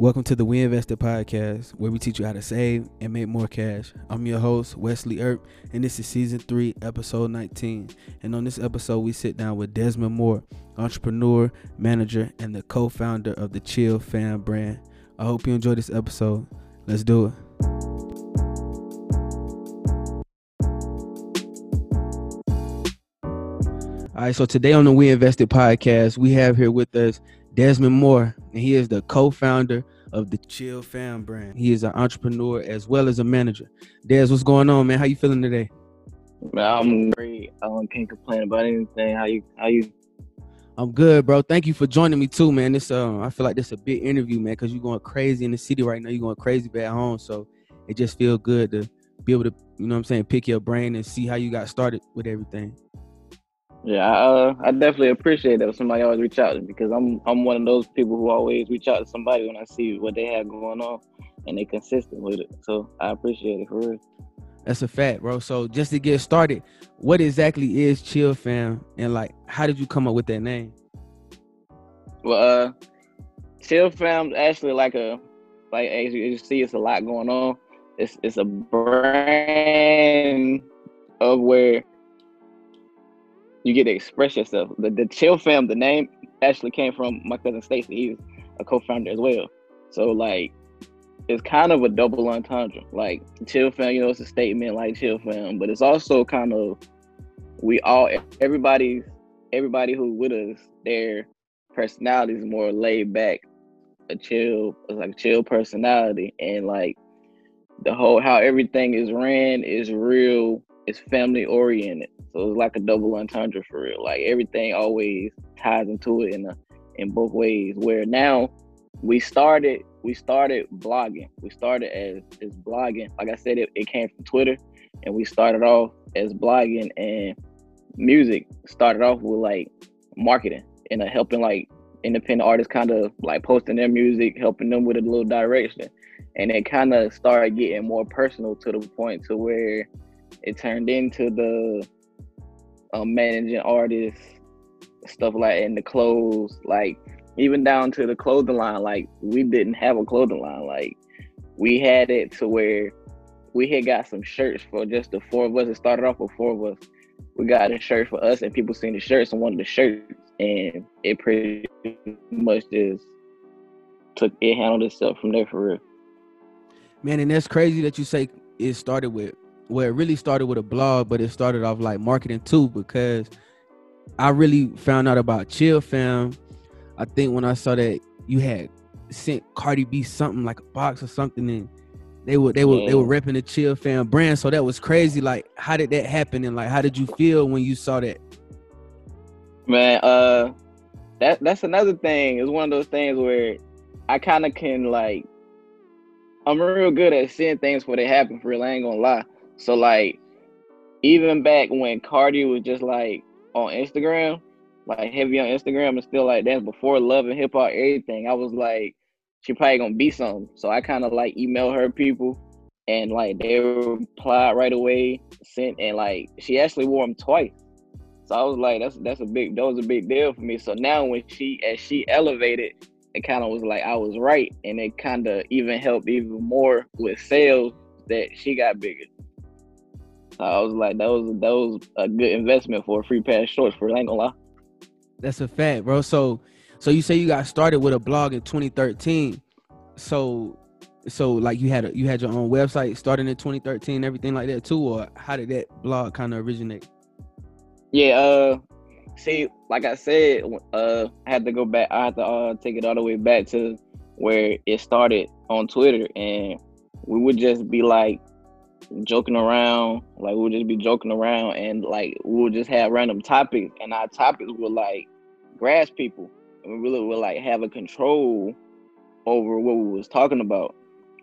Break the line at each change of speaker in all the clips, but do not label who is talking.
Welcome to the We Invested podcast, where we teach you how to save and make more cash. I'm your host, Wesley Earp, and this is season three, episode 19. And on this episode, we sit down with Desmond Moore, entrepreneur, manager, and the co founder of the Chill Fam brand. I hope you enjoy this episode. Let's do it. All right, so today on the We Invested podcast, we have here with us Desmond Moore, and he is the co-founder of the Chill Fam brand. He is an entrepreneur as well as a manager. Des, what's going on, man? How you feeling today?
Man, I'm great. I um, can't complain about anything. How you? How you?
I'm good, bro. Thank you for joining me too, man. This um, I feel like this is a big interview, man, because you're going crazy in the city right now. You're going crazy back home, so it just feels good to be able to, you know, what I'm saying, pick your brain and see how you got started with everything.
Yeah, I, uh, I definitely appreciate that when somebody always reach out to me because I'm I'm one of those people who always reach out to somebody when I see what they have going on and they consistent with it. So I appreciate it for real.
That's a fact, bro. So just to get started, what exactly is Chill Fam and like how did you come up with that name?
Well, uh, Chill Fam actually like a like as you see, it's a lot going on. It's it's a brand of where you get to express yourself. The, the Chill Fam, the name actually came from my cousin Stacy. He's a co-founder as well. So like, it's kind of a double entendre. Like Chill Fam, you know, it's a statement like Chill Fam, but it's also kind of we all everybody everybody who with us, their personality is more laid back, a chill, like a chill personality, and like the whole how everything is ran is real. It's family oriented so it's like a double entendre for real. Like everything always ties into it in a, in both ways. Where now we started we started blogging. We started as as blogging. Like I said, it, it came from Twitter, and we started off as blogging and music. Started off with like marketing and uh, helping like independent artists kind of like posting their music, helping them with a little direction. And it kind of started getting more personal to the point to where it turned into the um, managing artists, stuff like in the clothes, like even down to the clothing line. Like we didn't have a clothing line. Like we had it to where we had got some shirts for just the four of us. It started off with four of us. We got a shirt for us, and people seen the shirts and wanted the shirts, and it pretty much just took it handled itself from there for real.
Man, and that's crazy that you say it started with well, it really started with a blog, but it started off like marketing too because I really found out about Chill Fam. I think when I saw that you had sent Cardi B something like a box or something, and they were they were yeah. they were repping the Chill Fam brand. So that was crazy. Like, how did that happen? And like, how did you feel when you saw that?
Man, uh, that that's another thing. It's one of those things where I kind of can like, I'm real good at seeing things before they happen. For real, I ain't gonna lie. So like even back when Cardi was just like on Instagram, like heavy on Instagram and still like that's before love and hip hop, everything, I was like, she probably gonna be something. So I kind of like email her people and like they replied right away, sent and like she actually wore them twice. So I was like, that's that's a big that was a big deal for me. So now when she as she elevated, it kind of was like I was right, and it kind of even helped even more with sales that she got bigger. I was like, that was that was a good investment for a free pass shorts for I ain't gonna lie.
That's a fact, bro. So so you say you got started with a blog in 2013. So so like you had a, you had your own website starting in 2013, everything like that too, or how did that blog kind of originate?
Yeah, uh see, like I said, uh I had to go back I had to uh take it all the way back to where it started on Twitter and we would just be like joking around. Like we'll just be joking around and like we'll just have random topics and our topics were like grasp people. And we really would like have a control over what we was talking about.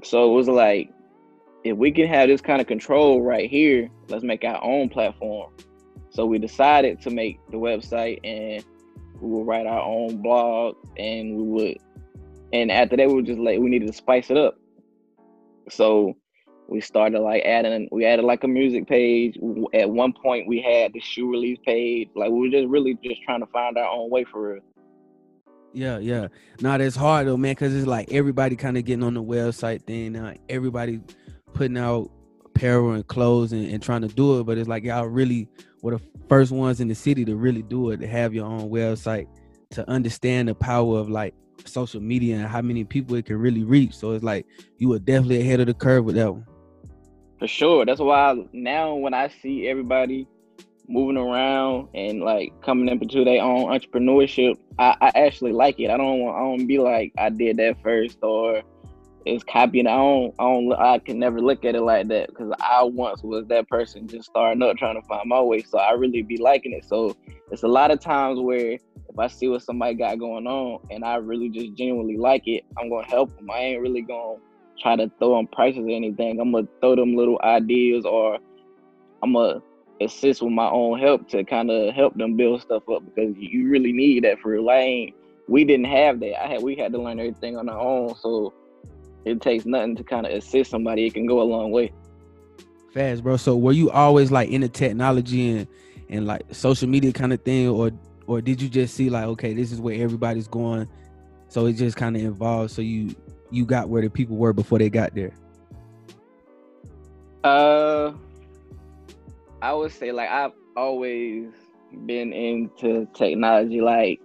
So it was like if we can have this kind of control right here, let's make our own platform. So we decided to make the website and we would write our own blog and we would and after that we were just like we needed to spice it up. So we started like adding we added like a music page at one point we had the shoe release page like we were just really just trying to find our own way for real
Yeah, yeah. Now that's hard though, man, because it's like everybody kind of getting on the website thing now. Everybody putting out apparel and clothes and, and trying to do it, but it's like y'all really were the first ones in the city to really do it, to have your own website, to understand the power of like social media and how many people it can really reach. So it's like you were definitely ahead of the curve with that one.
For sure. That's why now when I see everybody moving around and like coming up into their own entrepreneurship, I, I actually like it. I don't want I don't be like I did that first or it's copying. I don't I don't I can never look at it like that because I once was that person just starting up trying to find my way. So I really be liking it. So it's a lot of times where if I see what somebody got going on and I really just genuinely like it, I'm gonna help them. I ain't really gonna try to throw them prices or anything. I'm gonna throw them little ideas or I'm gonna assist with my own help to kind of help them build stuff up because you really need that for real. Like, we didn't have that. I had we had to learn everything on our own, so it takes nothing to kind of assist somebody. It can go a long way.
Fast, bro. So were you always like into technology and and like social media kind of thing, or or did you just see like okay, this is where everybody's going, so it just kind of evolved. So you you got where the people were before they got there.
Uh, I would say like I've always been into technology, like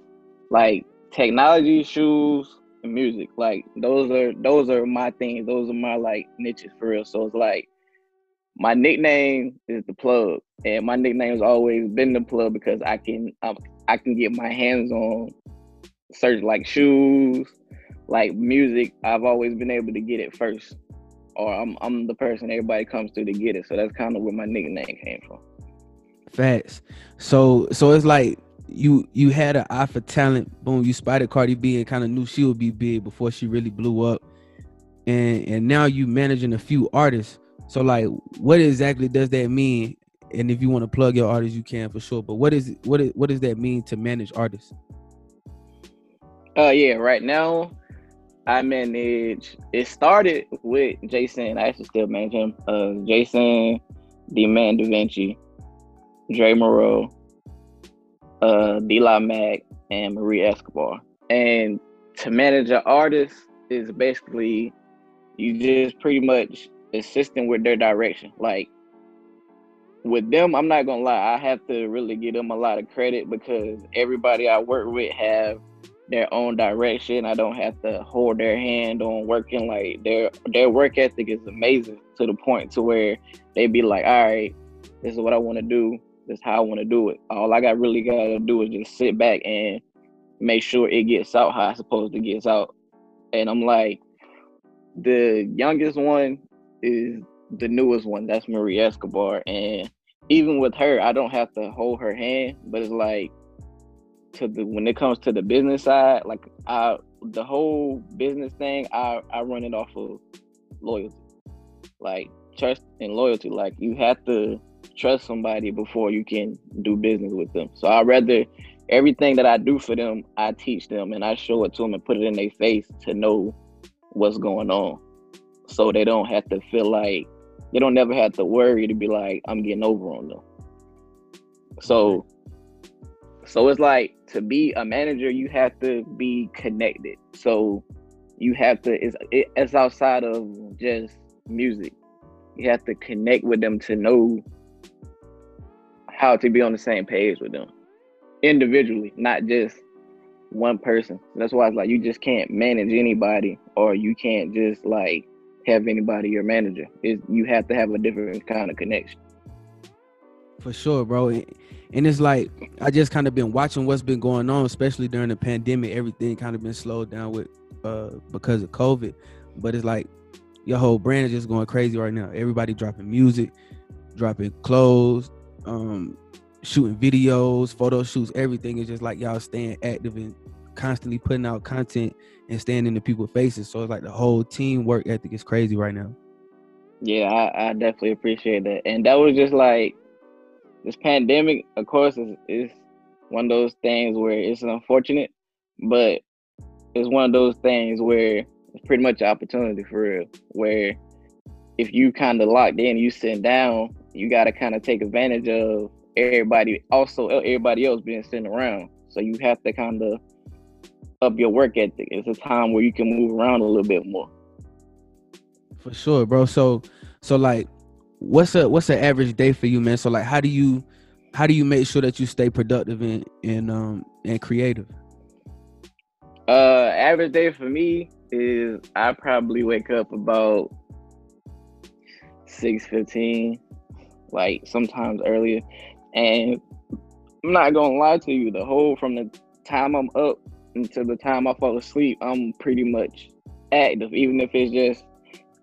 like technology, shoes, and music. Like those are those are my things. Those are my like niches for real. So it's like my nickname is the plug, and my nickname has always been the plug because I can I, I can get my hands on certain like shoes, like music. I've always been able to get it first or I'm I'm the person everybody comes to to get it. So that's kind of where my nickname came from.
Facts. So so it's like you you had an eye for talent. Boom, you spotted Cardi B and kind of knew she would be big before she really blew up. And and now you managing a few artists. So like what exactly does that mean? And if you want to plug your artists, you can for sure. But what is what is what does that mean to manage artists?
Uh yeah, right now I manage. It started with Jason. I actually still manage him. Uh, Jason, the Man Da Vinci, Dre Moreau, uh, D. Mac, and Marie Escobar. And to manage an artist is basically you just pretty much assisting with their direction. Like with them, I'm not gonna lie, I have to really give them a lot of credit because everybody I work with have their own direction. I don't have to hold their hand on working. Like their their work ethic is amazing to the point to where they be like, all right, this is what I want to do. This is how I want to do it. All I got really got to do is just sit back and make sure it gets out how it's supposed to get out. And I'm like, the youngest one is the newest one. That's Marie Escobar. And even with her, I don't have to hold her hand, but it's like to the when it comes to the business side, like I the whole business thing, I I run it off of loyalty, like trust and loyalty. Like you have to trust somebody before you can do business with them. So I rather everything that I do for them, I teach them and I show it to them and put it in their face to know what's going on, so they don't have to feel like they don't never have to worry to be like I'm getting over on them. So so it's like to be a manager, you have to be connected. So you have to it's it's outside of just music. You have to connect with them to know how to be on the same page with them individually, not just one person. That's why it's like you just can't manage anybody or you can't just like have anybody your manager. Is you have to have a different kind of connection.
For sure, bro. And it's like I just kind of been watching what's been going on, especially during the pandemic. Everything kind of been slowed down with uh because of COVID. But it's like your whole brand is just going crazy right now. Everybody dropping music, dropping clothes, um, shooting videos, photo shoots, everything is just like y'all staying active and constantly putting out content and staying in the people's faces. So it's like the whole team work ethic is crazy right now.
Yeah, I, I definitely appreciate that. And that was just like this pandemic, of course, is, is one of those things where it's unfortunate, but it's one of those things where it's pretty much an opportunity for real. Where if you kind of locked in, you sitting down, you got to kind of take advantage of everybody, also everybody else being sitting around. So you have to kind of up your work ethic. It's a time where you can move around a little bit more.
For sure, bro. So so like what's a what's an average day for you, man? So like how do you how do you make sure that you stay productive and and um and creative?
Uh average day for me is I probably wake up about six fifteen, like sometimes earlier. And I'm not gonna lie to you, the whole from the time I'm up until the time I fall asleep, I'm pretty much active, even if it's just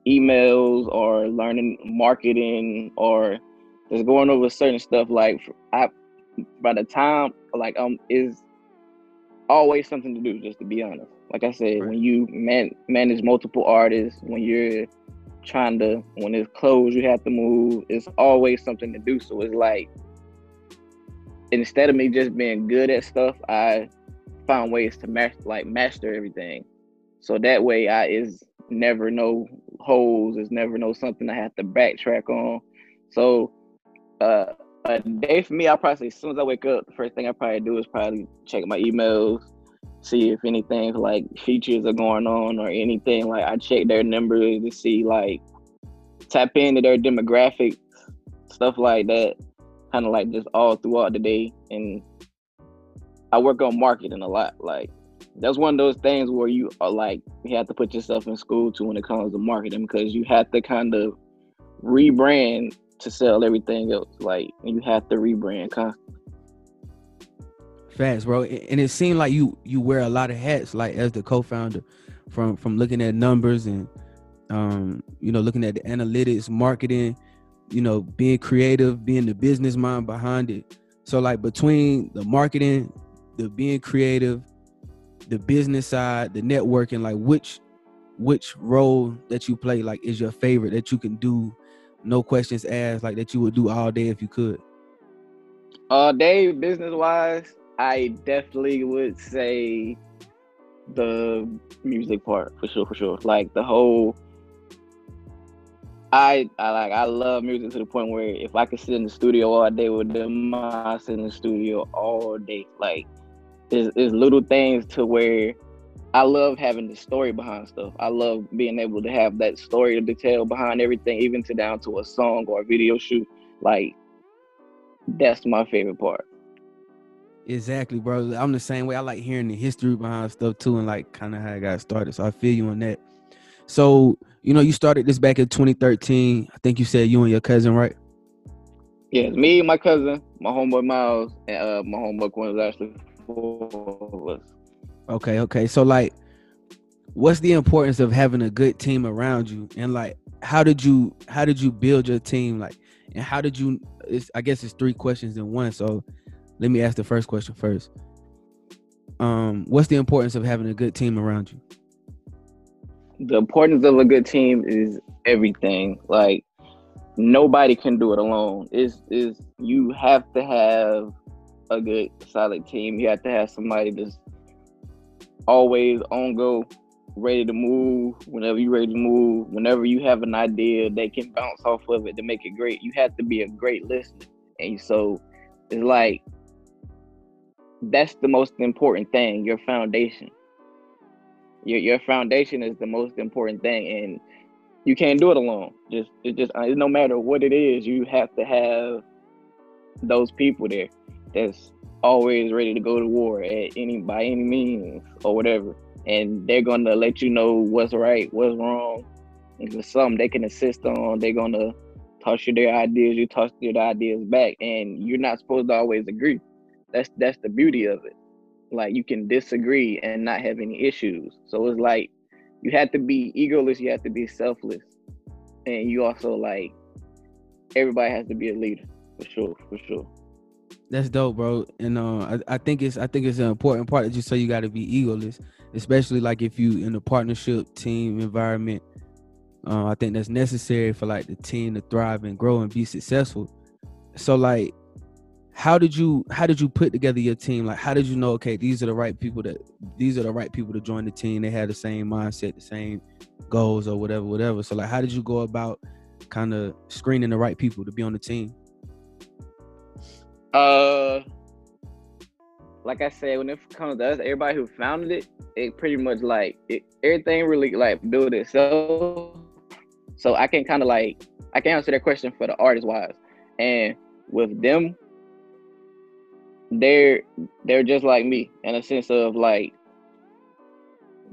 emails or learning marketing or just going over certain stuff. Like I, by the time like um is always something to do. Just to be honest, like I said, right. when you man manage multiple artists, when you're trying to when it's closed, you have to move. It's always something to do. So it's like instead of me just being good at stuff, I found ways to master like master everything. So that way I is never no holes, is never no something I have to backtrack on. So uh a day for me, I'll probably as soon as I wake up, the first thing I probably do is probably check my emails, see if anything like features are going on or anything. Like I check their numbers to see like tap into their demographics, stuff like that. Kind of like just all throughout the day. And I work on marketing a lot. Like that's one of those things where you are like you have to put yourself in school to when it comes to marketing because you have to kind of rebrand to sell everything else. Like you have to rebrand constantly.
Fast, bro. And it seemed like you you wear a lot of hats, like as the co-founder, from from looking at numbers and um, you know, looking at the analytics, marketing, you know, being creative, being the business mind behind it. So like between the marketing, the being creative, the business side, the networking, like which which role that you play like is your favorite that you can do no questions asked like that you would do all day if you could uh,
all day business wise i definitely would say the music part for sure for sure like the whole I, I like I love music to the point where if I could sit in the studio all day with them, I sit in the studio all day. Like there's, there's little things to where I love having the story behind stuff. I love being able to have that story to tell behind everything, even to down to a song or a video shoot. Like that's my favorite part.
Exactly, bro. I'm the same way. I like hearing the history behind stuff too, and like kind of how I got started. So I feel you on that. So you know, you started this back in 2013. I think you said you and your cousin, right?
Yeah, me, my cousin, my homeboy Miles, and uh, my homeboy Quinn was actually us.
Okay, okay. So like what's the importance of having a good team around you? And like how did you how did you build your team? Like and how did you i guess it's three questions in one. So let me ask the first question first. Um what's the importance of having a good team around you?
The importance of a good team is everything. Like nobody can do it alone. Is is you have to have a good solid team. You have to have somebody that's always on go, ready to move whenever you're ready to move. Whenever you have an idea, they can bounce off of it to make it great. You have to be a great listener. And so it's like that's the most important thing, your foundation. Your your foundation is the most important thing and you can't do it alone. Just it just no matter what it is, you have to have those people there that's always ready to go to war at any by any means or whatever. And they're gonna let you know what's right, what's wrong. If it's something they can assist on, they're gonna toss you their ideas, you toss their ideas back, and you're not supposed to always agree. That's that's the beauty of it. Like you can disagree and not have any issues. So it's like you have to be egoless, you have to be selfless, and you also like everybody has to be a leader for sure, for sure.
That's dope, bro. And uh, I, I think it's I think it's an important part that you say you got to be egoless, especially like if you in a partnership team environment. Uh, I think that's necessary for like the team to thrive and grow and be successful. So like, how did you how did you put together your team? Like, how did you know? Okay, these are the right people that these are the right people to join the team. They had the same mindset, the same goals, or whatever, whatever. So like, how did you go about kind of screening the right people to be on the team?
Uh, like I said, when it comes to us, everybody who founded it, it pretty much like it, everything really like built itself. So I can kind of like I can answer that question for the artist wise, and with them, they're they're just like me in a sense of like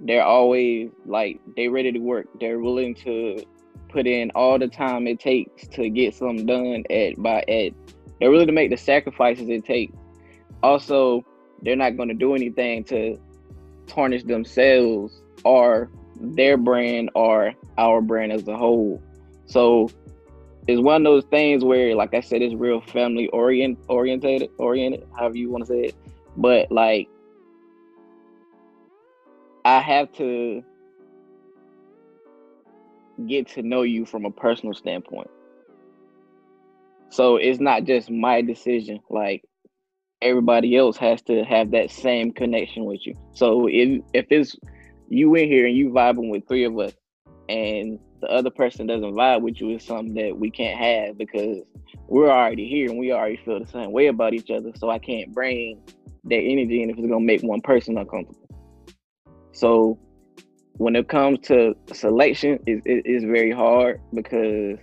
they're always like they ready to work. They're willing to put in all the time it takes to get something done at by at they're willing to make the sacrifices it takes. Also, they're not going to do anything to tarnish themselves or their brand or our brand as a whole. So it's one of those things where, like I said, it's real family orient orientated, oriented, however you want to say it. But like, I have to get to know you from a personal standpoint. So it's not just my decision. Like everybody else has to have that same connection with you. So if if it's you in here and you vibing with three of us, and the other person doesn't vibe with you, is something that we can't have because we're already here and we already feel the same way about each other. So I can't bring that energy in if it's gonna make one person uncomfortable. So when it comes to selection, it, it, it's very hard because,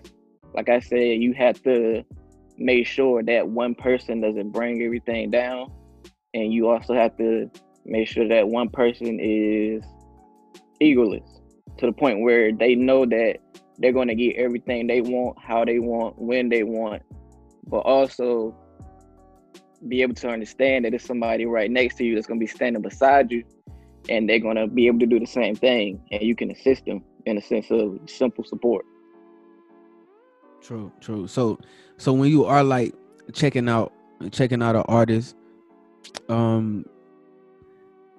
like I said, you have to make sure that one person doesn't bring everything down, and you also have to make sure that one person is egoless to the point where they know that they're going to get everything they want, how they want, when they want, but also be able to understand that it's somebody right next to you that's going to be standing beside you and they're going to be able to do the same thing and you can assist them in a sense of simple support
true true. So so when you are like checking out checking out an artist um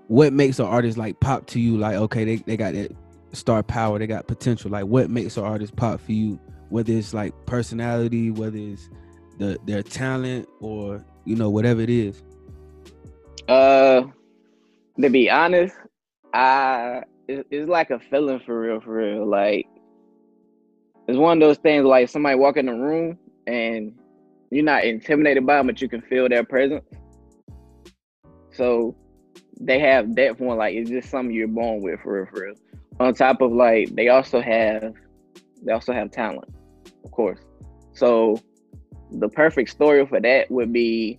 what makes an artist like pop to you? Like okay they, they got that star power they got potential. Like what makes an artist pop for you? Whether it's like personality whether it's the their talent or you know whatever it is.
Uh to be honest, I it, it's like a feeling for real, for real. Like it's one of those things like somebody walk in the room and you're not intimidated by them, but you can feel their presence. So they have that one, like it's just something you're born with for real, for real. On top of like they also have they also have talent, of course. So the perfect story for that would be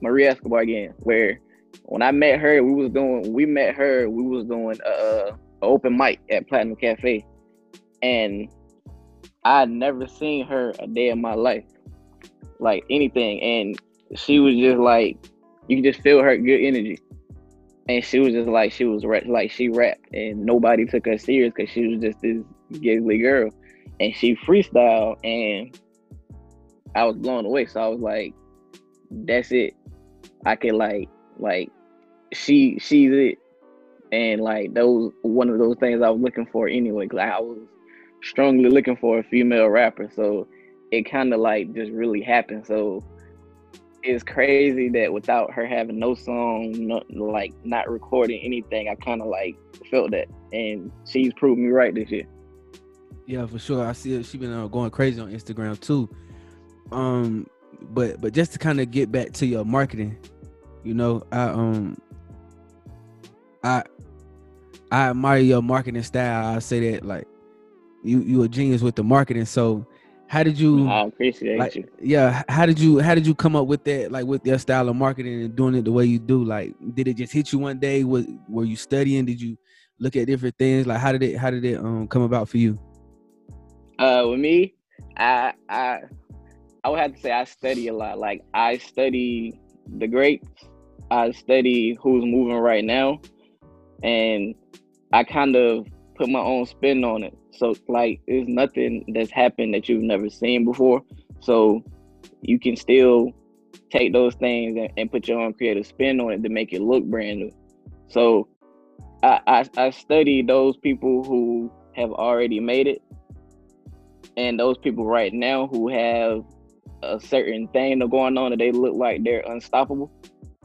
Maria Escobar again, where when I met her, we was doing we met her, we was doing uh open mic at Platinum Cafe. And I'd never seen her a day in my life. Like anything. And she was just like you can just feel her good energy. And she was just like she was rap, like she rapped and nobody took her serious because she was just this giggly girl. And she freestyled and I was blown away. So I was like, that's it. I could like like she she's it. And like those one of those things I was looking for anyway. Cause I was strongly looking for a female rapper. So it kind of like just really happened. So it's crazy that without her having no song, no, like not recording anything, I kind of like felt that, and she's proved me right this year.
Yeah, for sure. I see She's been uh, going crazy on Instagram too. Um, but but just to kind of get back to your marketing, you know, I um I I admire your marketing style. I say that like you you a genius with the marketing. So how did you
I appreciate
like,
you.
Yeah, how did you how did you come up with that like with your style of marketing and doing it the way you do? Like did it just hit you one day? Was were you studying? Did you look at different things? Like how did it how did it um come about for you?
Uh with me, I I I would have to say I study a lot. Like I study the greats. I study who's moving right now and I kind of put my own spin on it. So like it's nothing that's happened that you've never seen before. So you can still take those things and, and put your own creative spin on it to make it look brand new. So I, I, I study those people who have already made it and those people right now who have a certain thing going on that they look like they're unstoppable.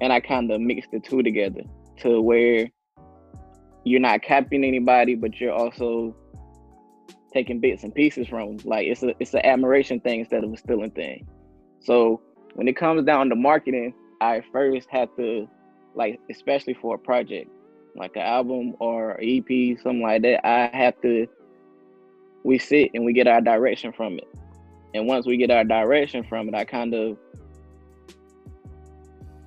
And I kind of mix the two together to where you're not copying anybody, but you're also taking bits and pieces from. Like it's a it's an admiration thing instead of a stealing thing. So when it comes down to marketing, I first have to like especially for a project, like an album or EP, something like that, I have to we sit and we get our direction from it. And once we get our direction from it, I kind of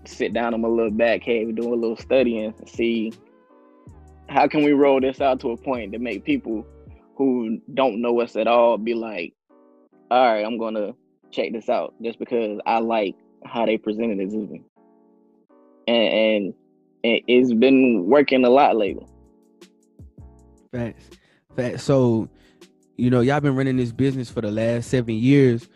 sit down in my little back cave, do a little studying, and see how can we roll this out to a point to make people who don't know us at all be like, all right, I'm gonna check this out just because I like how they presented it to. And, and it's been working a lot lately.
Facts. Facts. So, you know, y'all been running this business for the last seven years.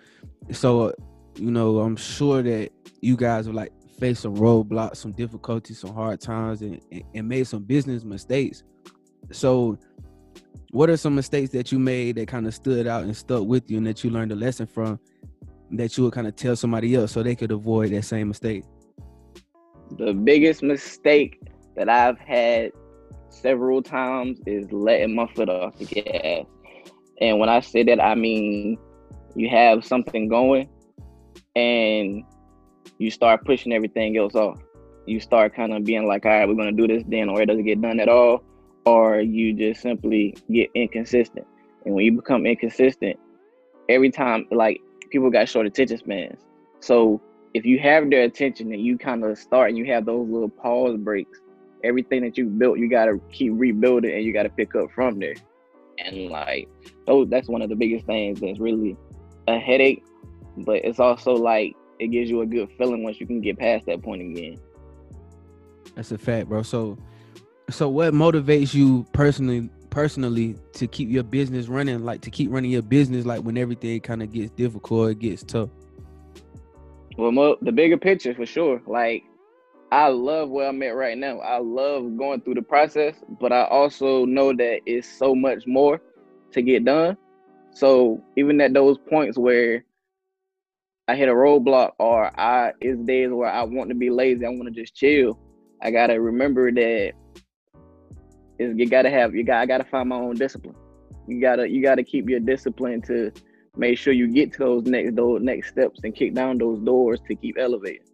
So, you know, I'm sure that you guys are like faced some roadblocks, some difficulties, some hard times, and, and made some business mistakes. So, what are some mistakes that you made that kind of stood out and stuck with you and that you learned a lesson from that you would kind of tell somebody else so they could avoid that same mistake?
The biggest mistake that I've had several times is letting my foot off the gas. And when I say that, I mean you have something going and you start pushing everything else off. You start kind of being like, all right, we're going to do this then, or it doesn't get done at all, or you just simply get inconsistent. And when you become inconsistent, every time, like people got short attention spans. So if you have their attention and you kind of start and you have those little pause breaks, everything that you built, you got to keep rebuilding and you got to pick up from there. And like, those, that's one of the biggest things that's really a headache, but it's also like it gives you a good feeling once you can get past that point again.
That's a fact, bro. So, so what motivates you personally personally to keep your business running, like to keep running your business, like when everything kind of gets difficult, it gets tough?
Well, mo- the bigger picture for sure. Like, I love where I'm at right now. I love going through the process, but I also know that it's so much more to get done. So even at those points where I hit a roadblock or I it's days where I want to be lazy, I want to just chill. I gotta remember that is you gotta have you got I gotta find my own discipline. You gotta you gotta keep your discipline to make sure you get to those next those next steps and kick down those doors to keep elevating.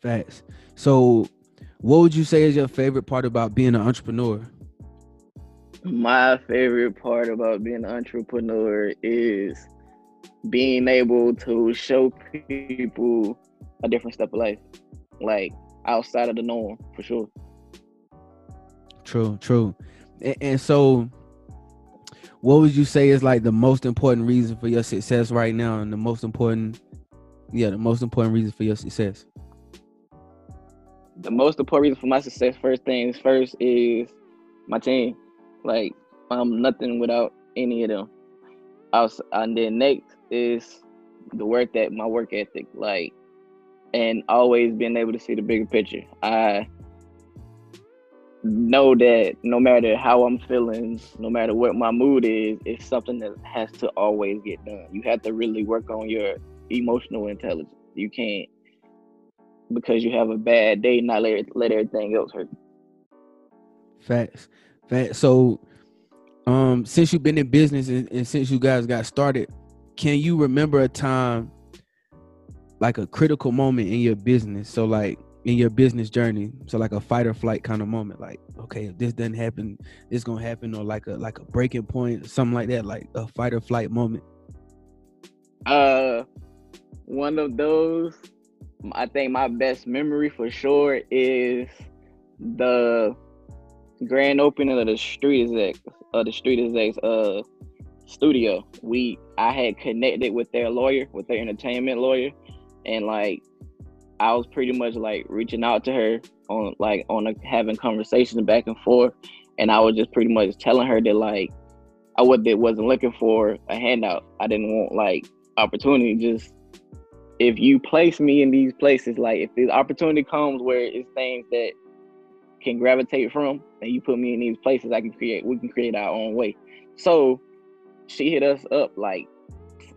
Facts. So what would you say is your favorite part about being an entrepreneur?
My favorite part about being an entrepreneur is being able to show people a different step of life. Like outside of the norm for sure.
True, true. And, and, so, what would you say is like the most important reason for your success right now, and the most important, yeah, the most important reason for your success?
The most important reason for my success, first things first, is my team. Like I'm nothing without any of them. I was, and then next is the work that my work ethic, like, and always being able to see the bigger picture. I know that no matter how I'm feeling, no matter what my mood is, it's something that has to always get done. You have to really work on your emotional intelligence. You can't because you have a bad day not let let everything else hurt.
Facts. Facts. So um since you've been in business and, and since you guys got started, can you remember a time like a critical moment in your business? So like in your business journey so like a fight or flight kind of moment like okay if this doesn't happen this gonna happen or like a like a breaking point something like that like a fight or flight moment
uh one of those i think my best memory for sure is the grand opening of the street execs of the street execs uh studio we i had connected with their lawyer with their entertainment lawyer and like I was pretty much like reaching out to her on like on a, having conversations back and forth, and I was just pretty much telling her that like I wasn't looking for a handout. I didn't want like opportunity. Just if you place me in these places, like if this opportunity comes where it's things that can gravitate from, and you put me in these places, I can create. We can create our own way. So she hit us up like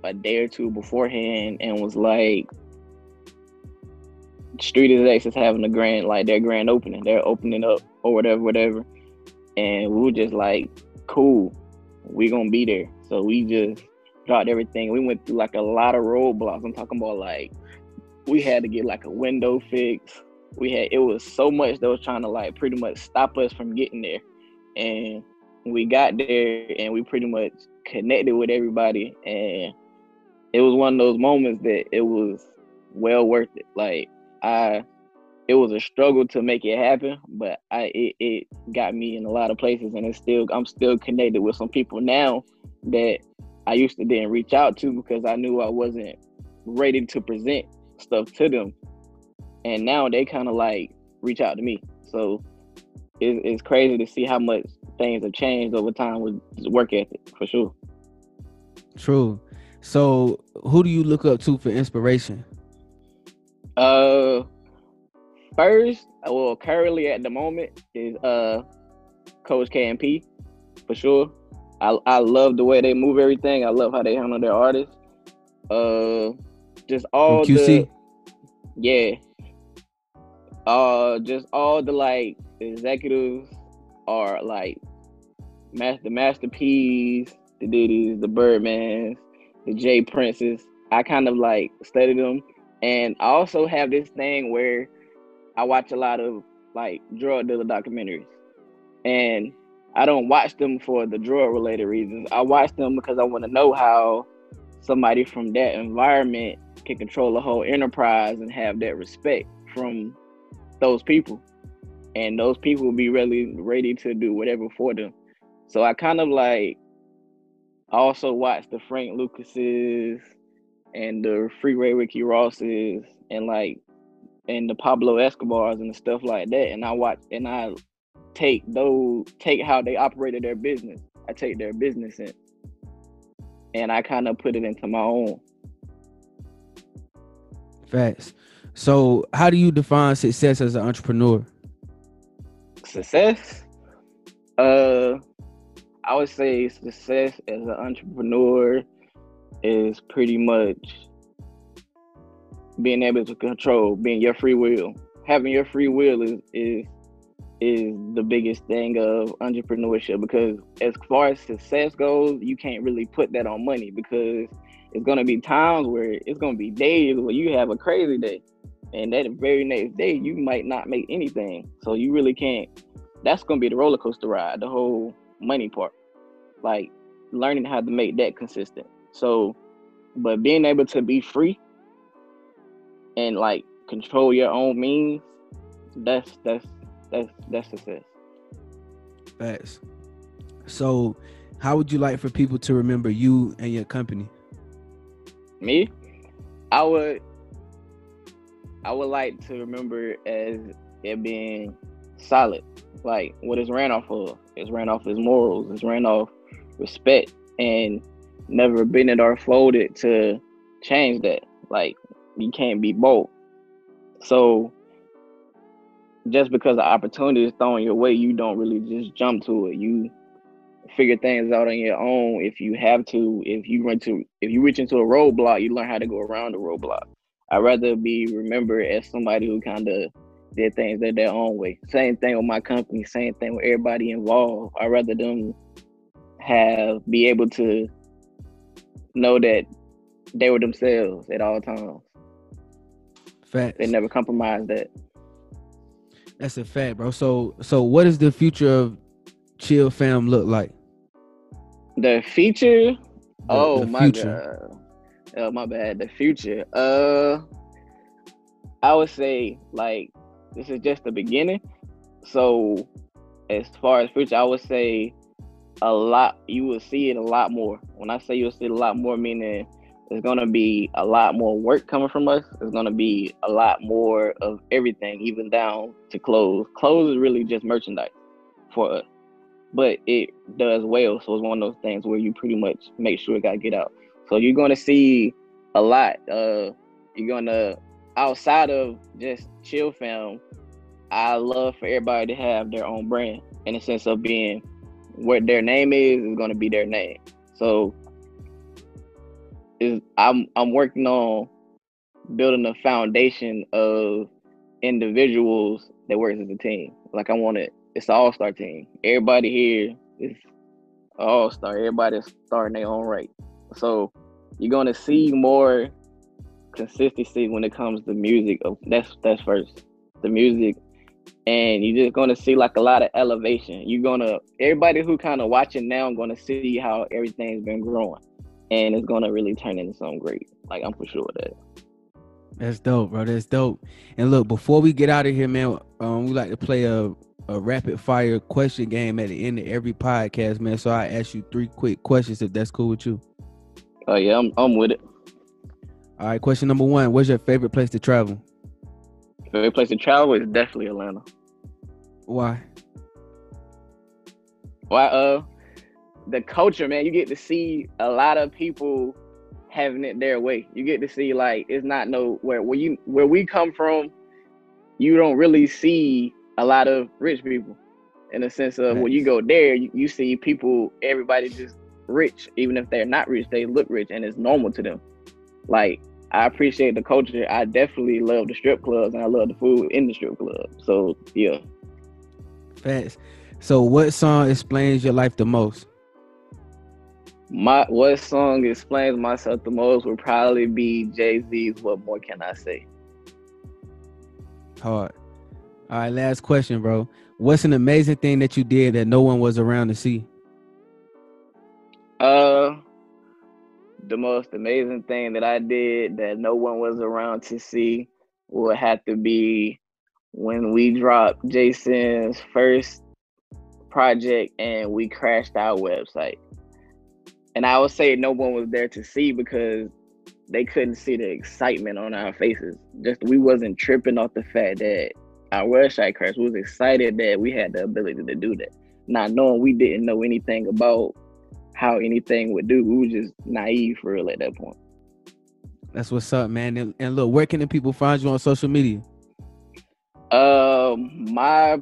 a day or two beforehand and was like, Street Execs is having a grand like their grand opening. They're opening up or whatever, whatever. And we were just like, cool, we gonna be there. So we just dropped everything. We went through like a lot of roadblocks. I'm talking about like we had to get like a window fix. We had it was so much that was trying to like pretty much stop us from getting there. And we got there and we pretty much connected with everybody and it was one of those moments that it was well worth it. Like I it was a struggle to make it happen, but I it, it got me in a lot of places and it's still I'm still connected with some people now that I used to didn't reach out to because I knew I wasn't ready to present stuff to them. And now they kind of like reach out to me. So it, it's crazy to see how much things have changed over time with work ethic for sure.
True. So who do you look up to for inspiration?
Uh first, well currently at the moment is uh Coach KMP for sure. I I love the way they move everything. I love how they handle their artists. Uh just all
QC?
the yeah. Uh just all the like executives are like master the Master P's, the Diddy's, the Birdmans, the J Princes. I kind of like study them. And I also have this thing where I watch a lot of like drug dealer documentaries. And I don't watch them for the drug related reasons. I watch them because I want to know how somebody from that environment can control a whole enterprise and have that respect from those people. And those people will be really ready to do whatever for them. So I kind of like I also watched the Frank Lucases and the Freeway Ricky Rosses and like and the Pablo Escobars and stuff like that. And I watch and I take those take how they operated their business. I take their business in and I kind of put it into my own.
Facts. So how do you define success as an entrepreneur?
Success? Uh I would say success as an entrepreneur is pretty much being able to control, being your free will. Having your free will is is is the biggest thing of entrepreneurship because as far as success goes, you can't really put that on money because it's gonna be times where it's gonna be days where you have a crazy day. And that very next day you might not make anything. So you really can't that's gonna be the roller coaster ride, the whole money part. Like learning how to make that consistent. So but being able to be free and like control your own means, that's that's that's that's success.
Facts. So, how would you like for people to remember you and your company?
Me, I would I would like to remember as it being solid. Like what is ran off of. It's ran off as morals. It's ran off respect and never been it or folded to change that. Like you can't be both. So just because the opportunity is thrown your way, you don't really just jump to it. You figure things out on your own if you have to. If you run to if you reach into a roadblock, you learn how to go around the roadblock. I'd rather be remembered as somebody who kind of did things their, their own way. Same thing with my company, same thing with everybody involved. I'd rather them have be able to know that they were themselves at all times.
Facts.
They never compromised that.
That's a fact, bro. So, so what does the future of Chill Fam look like?
The future?
The-
oh
the
my
future.
god. Oh my bad. The future. Uh, I would say like this is just the beginning. So, as far as future, I would say a lot. You will see it a lot more. When I say you'll see a lot more, meaning there's gonna be a lot more work coming from us. There's gonna be a lot more of everything, even down to clothes. Clothes is really just merchandise for us, but it does well. So it's one of those things where you pretty much make sure it got get out. So you're gonna see a lot. Uh, you're gonna outside of just Chill Fam. I love for everybody to have their own brand in the sense of being what their name is is gonna be their name. So is I'm I'm working on building a foundation of individuals that works as a team. Like I want it, it's an all star team. Everybody here is all star. Everybody's starting their own right. So you're gonna see more consistency when it comes to music. Oh, that's that's first. The music and you're just gonna see like a lot of elevation. You're gonna everybody who kind of watching now gonna see how everything's been growing, and it's gonna really turn into something great. Like I'm for sure that.
That's dope, bro. That's dope. And look, before we get out of here, man, um, we like to play a a rapid fire question game at the end of every podcast, man. So I ask you three quick questions if that's cool with you.
Oh uh, yeah, I'm I'm with it.
All right, question number one: What's your favorite place to travel?
Favorite place to travel is definitely Atlanta.
Why?
Why? Uh, the culture, man. You get to see a lot of people having it their way. You get to see like it's not no where where you where we come from. You don't really see a lot of rich people, in the sense of nice. when you go there, you, you see people. Everybody just rich, even if they're not rich, they look rich, and it's normal to them. Like I appreciate the culture. I definitely love the strip clubs and I love the food in the strip club. So yeah.
Fast. So what song explains your life the most?
My what song explains myself the most would probably be Jay Z's "What More Can I Say."
Hard. All right, last question, bro. What's an amazing thing that you did that no one was around to see?
Uh, the most amazing thing that I did that no one was around to see would have to be when we dropped Jason's first project and we crashed our website. And I would say no one was there to see because they couldn't see the excitement on our faces. Just we wasn't tripping off the fact that our website crashed. We was excited that we had the ability to do that. Not knowing we didn't know anything about how anything would do. We were just naive for real at that point.
That's what's up, man. And, and look, where can the people find you on social media?
Um, my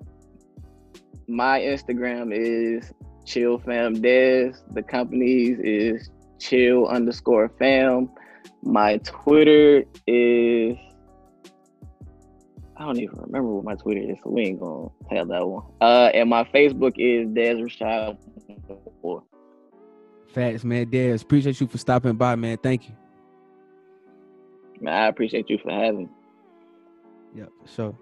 my Instagram is chill fam dez. The company's is chill underscore fam. My Twitter is I don't even remember what my Twitter is, so we ain't gonna tell that one. Uh, and my Facebook is Dez Rashad.
Facts, man. Dez, appreciate you for stopping by, man. Thank you.
Man, I appreciate you for having.
Yep, for sure.